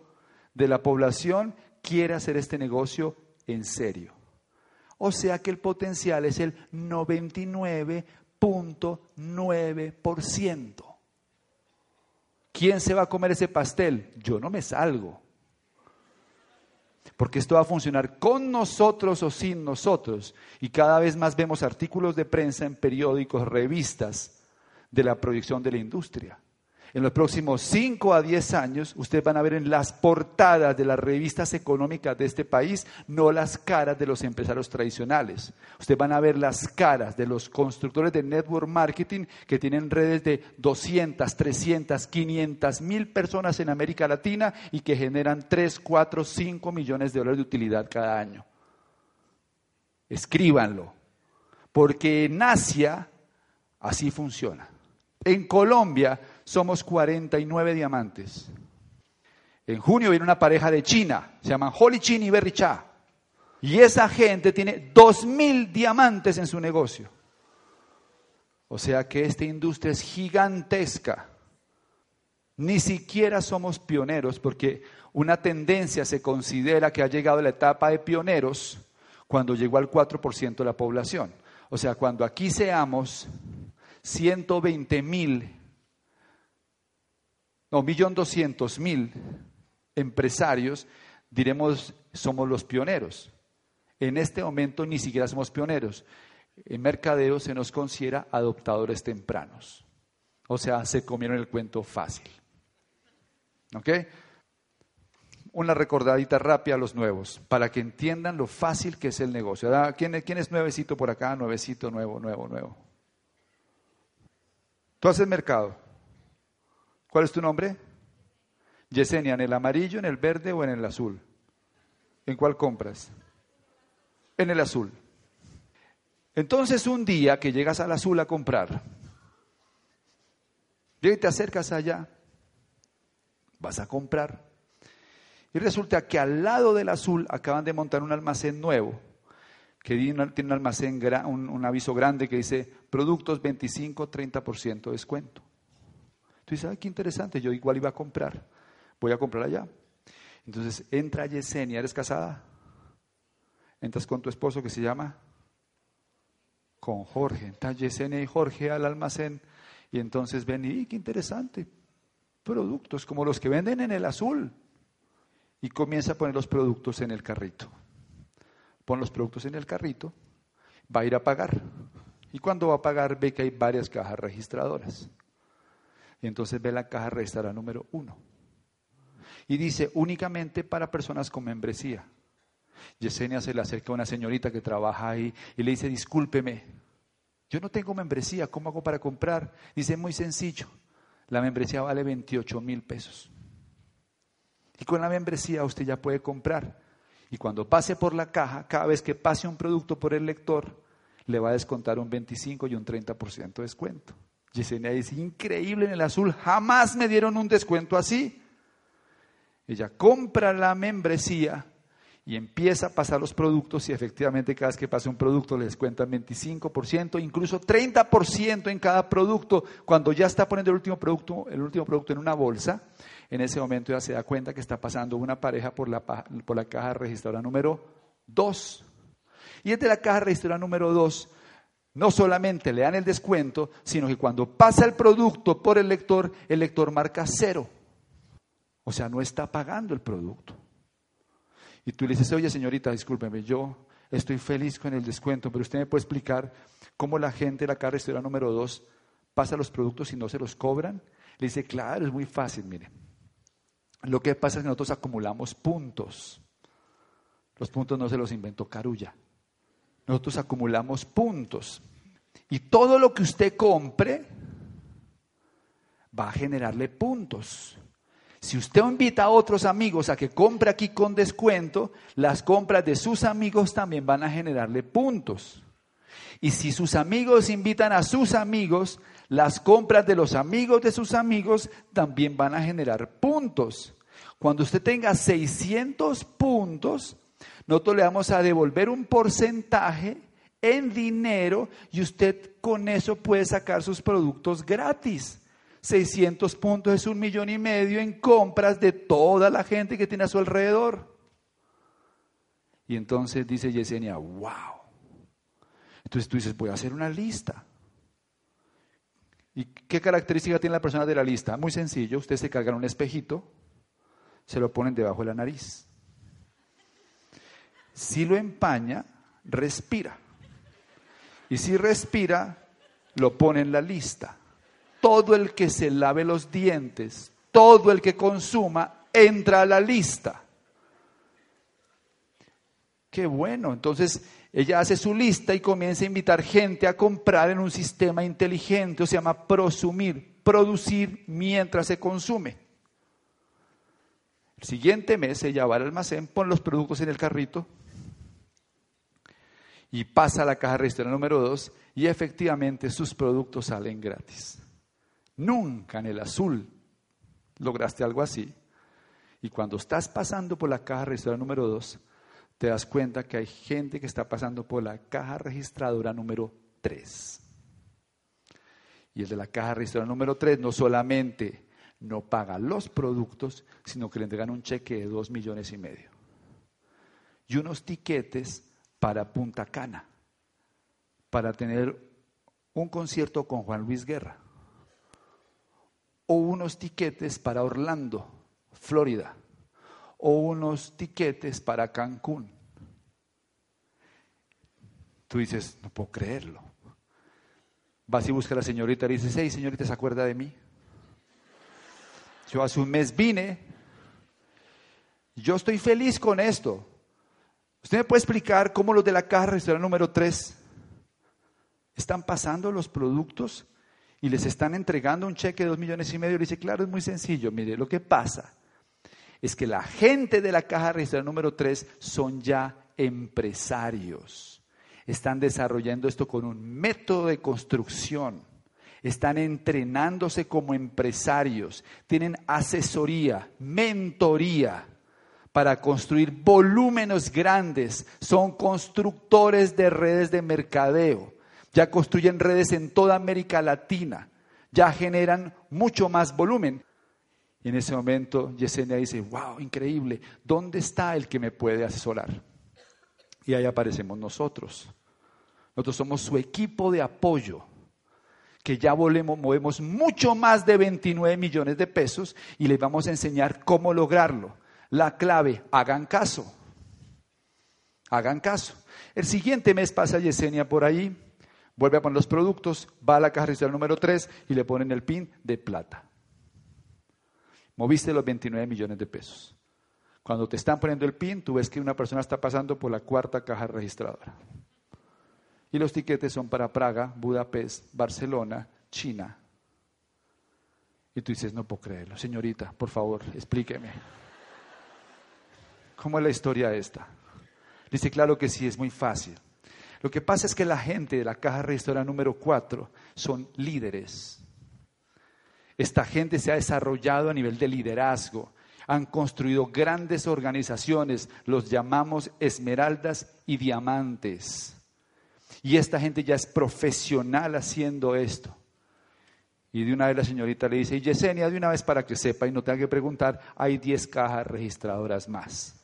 de la población quiere hacer este negocio en serio. O sea que el potencial es el 99.9%. ¿Quién se va a comer ese pastel? Yo no me salgo. Porque esto va a funcionar con nosotros o sin nosotros. Y cada vez más vemos artículos de prensa en periódicos, revistas de la proyección de la industria. En los próximos 5 a 10 años, ustedes van a ver en las portadas de las revistas económicas de este país, no las caras de los empresarios tradicionales. Ustedes van a ver las caras de los constructores de network marketing que tienen redes de 200, 300, 500 mil personas en América Latina y que generan 3, 4, 5 millones de dólares de utilidad cada año. Escríbanlo, porque en Asia así funciona. En Colombia somos 49 diamantes. En junio viene una pareja de China, se llaman Holy Chin y Berry Cha. Y esa gente tiene 2.000 diamantes en su negocio. O sea que esta industria es gigantesca. Ni siquiera somos pioneros porque una tendencia se considera que ha llegado a la etapa de pioneros cuando llegó al 4% de la población. O sea, cuando aquí seamos 120 mil no, millón doscientos mil empresarios, diremos, somos los pioneros. En este momento ni siquiera somos pioneros. En mercadeo se nos considera adoptadores tempranos. O sea, se comieron el cuento fácil. ¿Ok? Una recordadita rápida a los nuevos, para que entiendan lo fácil que es el negocio. ¿Quién, ¿Quién es nuevecito por acá? Nuevecito, nuevo, nuevo, nuevo. Tú haces mercado. ¿Cuál es tu nombre? Yesenia, ¿en el amarillo, en el verde o en el azul? ¿En cuál compras? En el azul. Entonces un día que llegas al azul a comprar, y te acercas allá, vas a comprar. Y resulta que al lado del azul acaban de montar un almacén nuevo, que tiene un almacén, un, aviso grande que dice productos 25-30% de descuento. Tú dices, ay, qué interesante, yo igual iba a comprar, voy a comprar allá. Entonces entra Yesenia, ¿eres casada? Entras con tu esposo que se llama con Jorge. Entra Yesenia y Jorge al almacén y entonces ven, y qué interesante, productos como los que venden en el azul. Y comienza a poner los productos en el carrito. Pon los productos en el carrito, va a ir a pagar. Y cuando va a pagar ve que hay varias cajas registradoras. Y entonces ve la caja registradora número uno. Y dice únicamente para personas con membresía. Yesenia se le acerca a una señorita que trabaja ahí y le dice, discúlpeme, yo no tengo membresía, ¿cómo hago para comprar? Dice, muy sencillo, la membresía vale 28 mil pesos. Y con la membresía usted ya puede comprar. Y cuando pase por la caja, cada vez que pase un producto por el lector, le va a descontar un 25 y un 30% de descuento. Yesenia dice, increíble en el azul, jamás me dieron un descuento así. Ella compra la membresía y empieza a pasar los productos y efectivamente cada vez que pasa un producto les descuentan 25%, incluso 30% en cada producto. Cuando ya está poniendo el último producto, el último producto en una bolsa, en ese momento ya se da cuenta que está pasando una pareja por la, por la caja registradora número 2. Y es de la caja registradora número 2 no solamente le dan el descuento, sino que cuando pasa el producto por el lector, el lector marca cero. O sea, no está pagando el producto. Y tú le dices, oye señorita, discúlpeme, yo estoy feliz con el descuento, pero usted me puede explicar cómo la gente de la carretera número 2 pasa los productos y no se los cobran. Le dice, claro, es muy fácil, mire. Lo que pasa es que nosotros acumulamos puntos. Los puntos no se los inventó Carulla. Nosotros acumulamos puntos. Y todo lo que usted compre va a generarle puntos. Si usted invita a otros amigos a que compre aquí con descuento, las compras de sus amigos también van a generarle puntos. Y si sus amigos invitan a sus amigos, las compras de los amigos de sus amigos también van a generar puntos. Cuando usted tenga 600 puntos, nosotros le vamos a devolver un porcentaje en dinero y usted con eso puede sacar sus productos gratis. 600 puntos es un millón y medio en compras de toda la gente que tiene a su alrededor. Y entonces dice Yesenia, wow. Entonces tú dices, voy a hacer una lista. ¿Y qué característica tiene la persona de la lista? Muy sencillo, usted se carga un espejito, se lo ponen debajo de la nariz. Si lo empaña, respira. Y si respira, lo pone en la lista todo el que se lave los dientes, todo el que consuma, entra a la lista. Qué bueno, entonces ella hace su lista y comienza a invitar gente a comprar en un sistema inteligente, se llama prosumir, producir mientras se consume. El siguiente mes ella va al almacén, pone los productos en el carrito y pasa a la caja registradora número 2 y efectivamente sus productos salen gratis. Nunca en el azul lograste algo así. Y cuando estás pasando por la caja registradora número 2, te das cuenta que hay gente que está pasando por la caja registradora número 3. Y el de la caja registradora número 3 no solamente no paga los productos, sino que le entregan un cheque de 2 millones y medio. Y unos tiquetes para Punta Cana, para tener un concierto con Juan Luis Guerra o unos tiquetes para Orlando, Florida, o unos tiquetes para Cancún. Tú dices, no puedo creerlo. Vas y buscas a la señorita y dices, hey, señorita, ¿se acuerda de mí? Yo hace un mes vine, yo estoy feliz con esto. ¿Usted me puede explicar cómo los de la caja restaurante número 3 están pasando los productos y les están entregando un cheque de dos millones y medio, le dice, claro, es muy sencillo, mire, lo que pasa es que la gente de la caja registradora número 3 son ya empresarios. Están desarrollando esto con un método de construcción. Están entrenándose como empresarios. Tienen asesoría, mentoría para construir volúmenes grandes. Son constructores de redes de mercadeo. Ya construyen redes en toda América Latina. Ya generan mucho más volumen. Y en ese momento Yesenia dice, wow, increíble, ¿dónde está el que me puede asesorar? Y ahí aparecemos nosotros. Nosotros somos su equipo de apoyo, que ya volvemos, movemos mucho más de 29 millones de pesos y les vamos a enseñar cómo lograrlo. La clave, hagan caso. Hagan caso. El siguiente mes pasa Yesenia por ahí, vuelve a poner los productos, va a la caja registral número 3 y le ponen el pin de plata. Moviste los 29 millones de pesos. Cuando te están poniendo el PIN, tú ves que una persona está pasando por la cuarta caja registradora. Y los tiquetes son para Praga, Budapest, Barcelona, China. Y tú dices, no puedo creerlo. Señorita, por favor, explíqueme. ¿Cómo es la historia esta? Dice, claro que sí, es muy fácil. Lo que pasa es que la gente de la caja registradora número 4 son líderes. Esta gente se ha desarrollado a nivel de liderazgo. Han construido grandes organizaciones, los llamamos esmeraldas y diamantes. Y esta gente ya es profesional haciendo esto. Y de una vez la señorita le dice, Yesenia, de una vez para que sepa y no tenga que preguntar, hay 10 cajas registradoras más.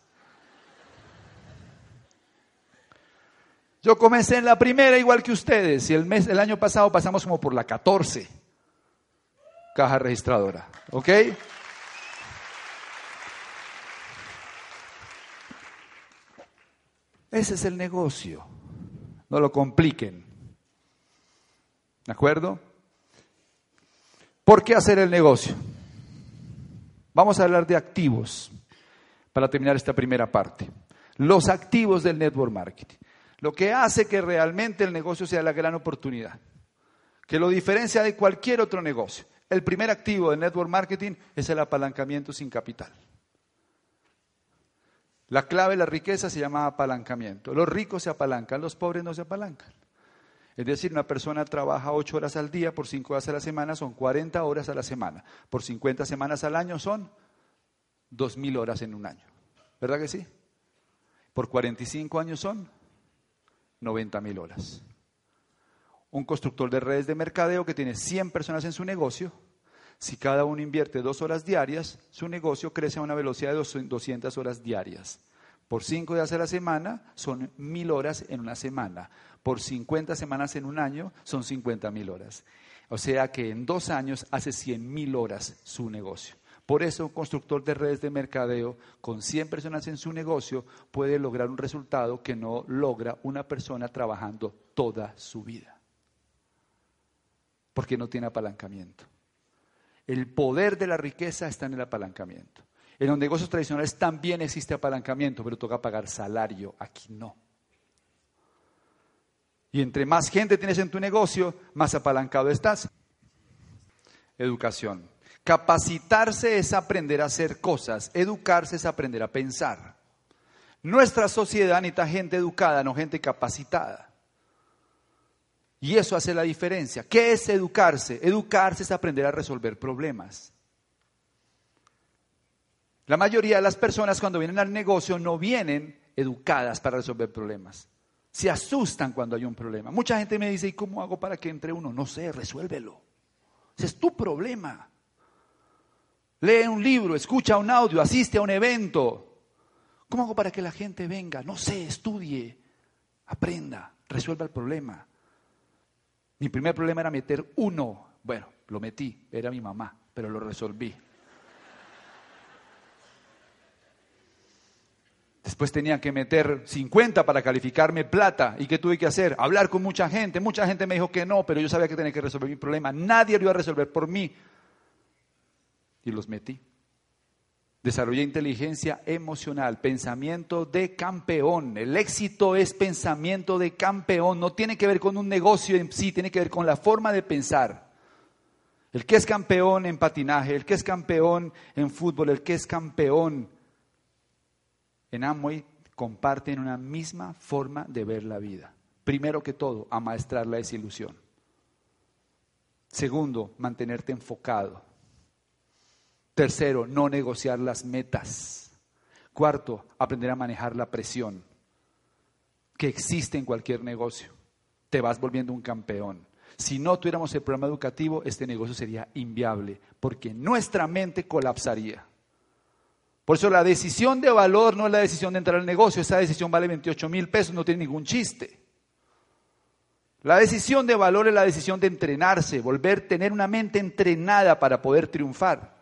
Yo comencé en la primera igual que ustedes y el, mes, el año pasado pasamos como por la 14 caja registradora. ¿Ok? Ese es el negocio. No lo compliquen. ¿De acuerdo? ¿Por qué hacer el negocio? Vamos a hablar de activos para terminar esta primera parte. Los activos del network marketing. Lo que hace que realmente el negocio sea la gran oportunidad. Que lo diferencia de cualquier otro negocio. El primer activo de network marketing es el apalancamiento sin capital. La clave de la riqueza se llama apalancamiento. Los ricos se apalancan, los pobres no se apalancan. Es decir, una persona trabaja ocho horas al día por cinco horas a la semana, son 40 horas a la semana. Por 50 semanas al año son dos mil horas en un año. ¿Verdad que sí? Por 45 años son 90 mil horas un constructor de redes de mercadeo que tiene 100 personas en su negocio, si cada uno invierte dos horas diarias, su negocio crece a una velocidad de 200 horas diarias. Por cinco días a la semana son mil horas en una semana. Por 50 semanas en un año son 50 mil horas. O sea que en dos años hace 100 mil horas su negocio. Por eso un constructor de redes de mercadeo con 100 personas en su negocio puede lograr un resultado que no logra una persona trabajando toda su vida porque no tiene apalancamiento. El poder de la riqueza está en el apalancamiento. En los negocios tradicionales también existe apalancamiento, pero toca pagar salario. Aquí no. Y entre más gente tienes en tu negocio, más apalancado estás. Educación. Capacitarse es aprender a hacer cosas. Educarse es aprender a pensar. Nuestra sociedad necesita gente educada, no gente capacitada. Y eso hace la diferencia. ¿Qué es educarse? Educarse es aprender a resolver problemas. La mayoría de las personas cuando vienen al negocio no vienen educadas para resolver problemas. Se asustan cuando hay un problema. Mucha gente me dice, ¿y cómo hago para que entre uno? No sé, resuélvelo. Ese es tu problema. Lee un libro, escucha un audio, asiste a un evento. ¿Cómo hago para que la gente venga? No sé, estudie, aprenda, resuelva el problema. Mi primer problema era meter uno. Bueno, lo metí, era mi mamá, pero lo resolví. Después tenía que meter 50 para calificarme plata. ¿Y qué tuve que hacer? Hablar con mucha gente. Mucha gente me dijo que no, pero yo sabía que tenía que resolver mi problema. Nadie lo iba a resolver por mí. Y los metí. Desarrollé inteligencia emocional, pensamiento de campeón. El éxito es pensamiento de campeón. No tiene que ver con un negocio en sí, tiene que ver con la forma de pensar. El que es campeón en patinaje, el que es campeón en fútbol, el que es campeón en Amway, comparten una misma forma de ver la vida. Primero que todo, amaestrar la desilusión. Segundo, mantenerte enfocado. Tercero, no negociar las metas. Cuarto, aprender a manejar la presión que existe en cualquier negocio. Te vas volviendo un campeón. Si no tuviéramos el programa educativo, este negocio sería inviable, porque nuestra mente colapsaría. Por eso la decisión de valor no es la decisión de entrar al negocio, esa decisión vale 28 mil pesos, no tiene ningún chiste. La decisión de valor es la decisión de entrenarse, volver, tener una mente entrenada para poder triunfar.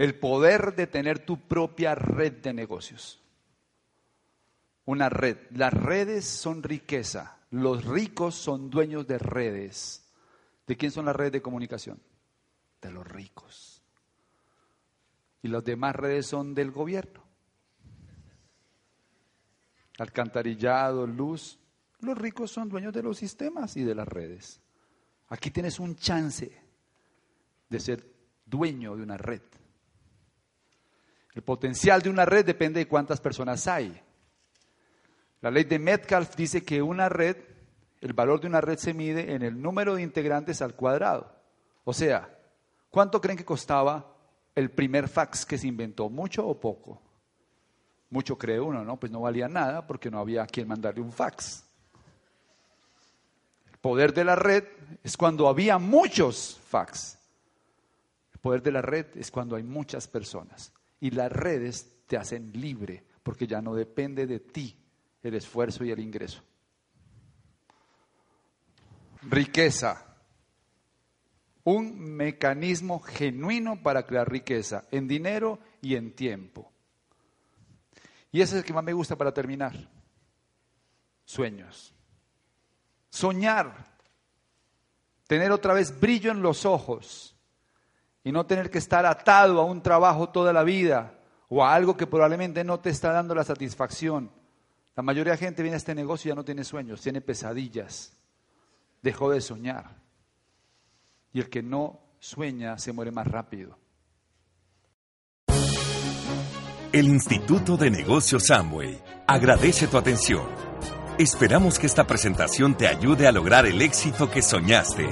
El poder de tener tu propia red de negocios. Una red. Las redes son riqueza. Los ricos son dueños de redes. ¿De quién son las redes de comunicación? De los ricos. Y las demás redes son del gobierno. Alcantarillado, luz. Los ricos son dueños de los sistemas y de las redes. Aquí tienes un chance de ser dueño de una red. El potencial de una red depende de cuántas personas hay. La ley de Metcalf dice que una red, el valor de una red se mide en el número de integrantes al cuadrado. O sea, ¿cuánto creen que costaba el primer fax que se inventó? ¿Mucho o poco? Mucho cree uno, ¿no? Pues no valía nada porque no había a quien mandarle un fax. El poder de la red es cuando había muchos fax. El poder de la red es cuando hay muchas personas. Y las redes te hacen libre porque ya no depende de ti el esfuerzo y el ingreso. Riqueza. Un mecanismo genuino para crear riqueza en dinero y en tiempo. Y ese es el que más me gusta para terminar. Sueños. Soñar. Tener otra vez brillo en los ojos y no tener que estar atado a un trabajo toda la vida o a algo que probablemente no te está dando la satisfacción. La mayoría de gente viene a este negocio y ya no tiene sueños, tiene pesadillas. Dejó de soñar. Y el que no sueña se muere más rápido. El Instituto de Negocios Amway agradece tu atención. Esperamos que esta presentación te ayude a lograr el éxito que soñaste.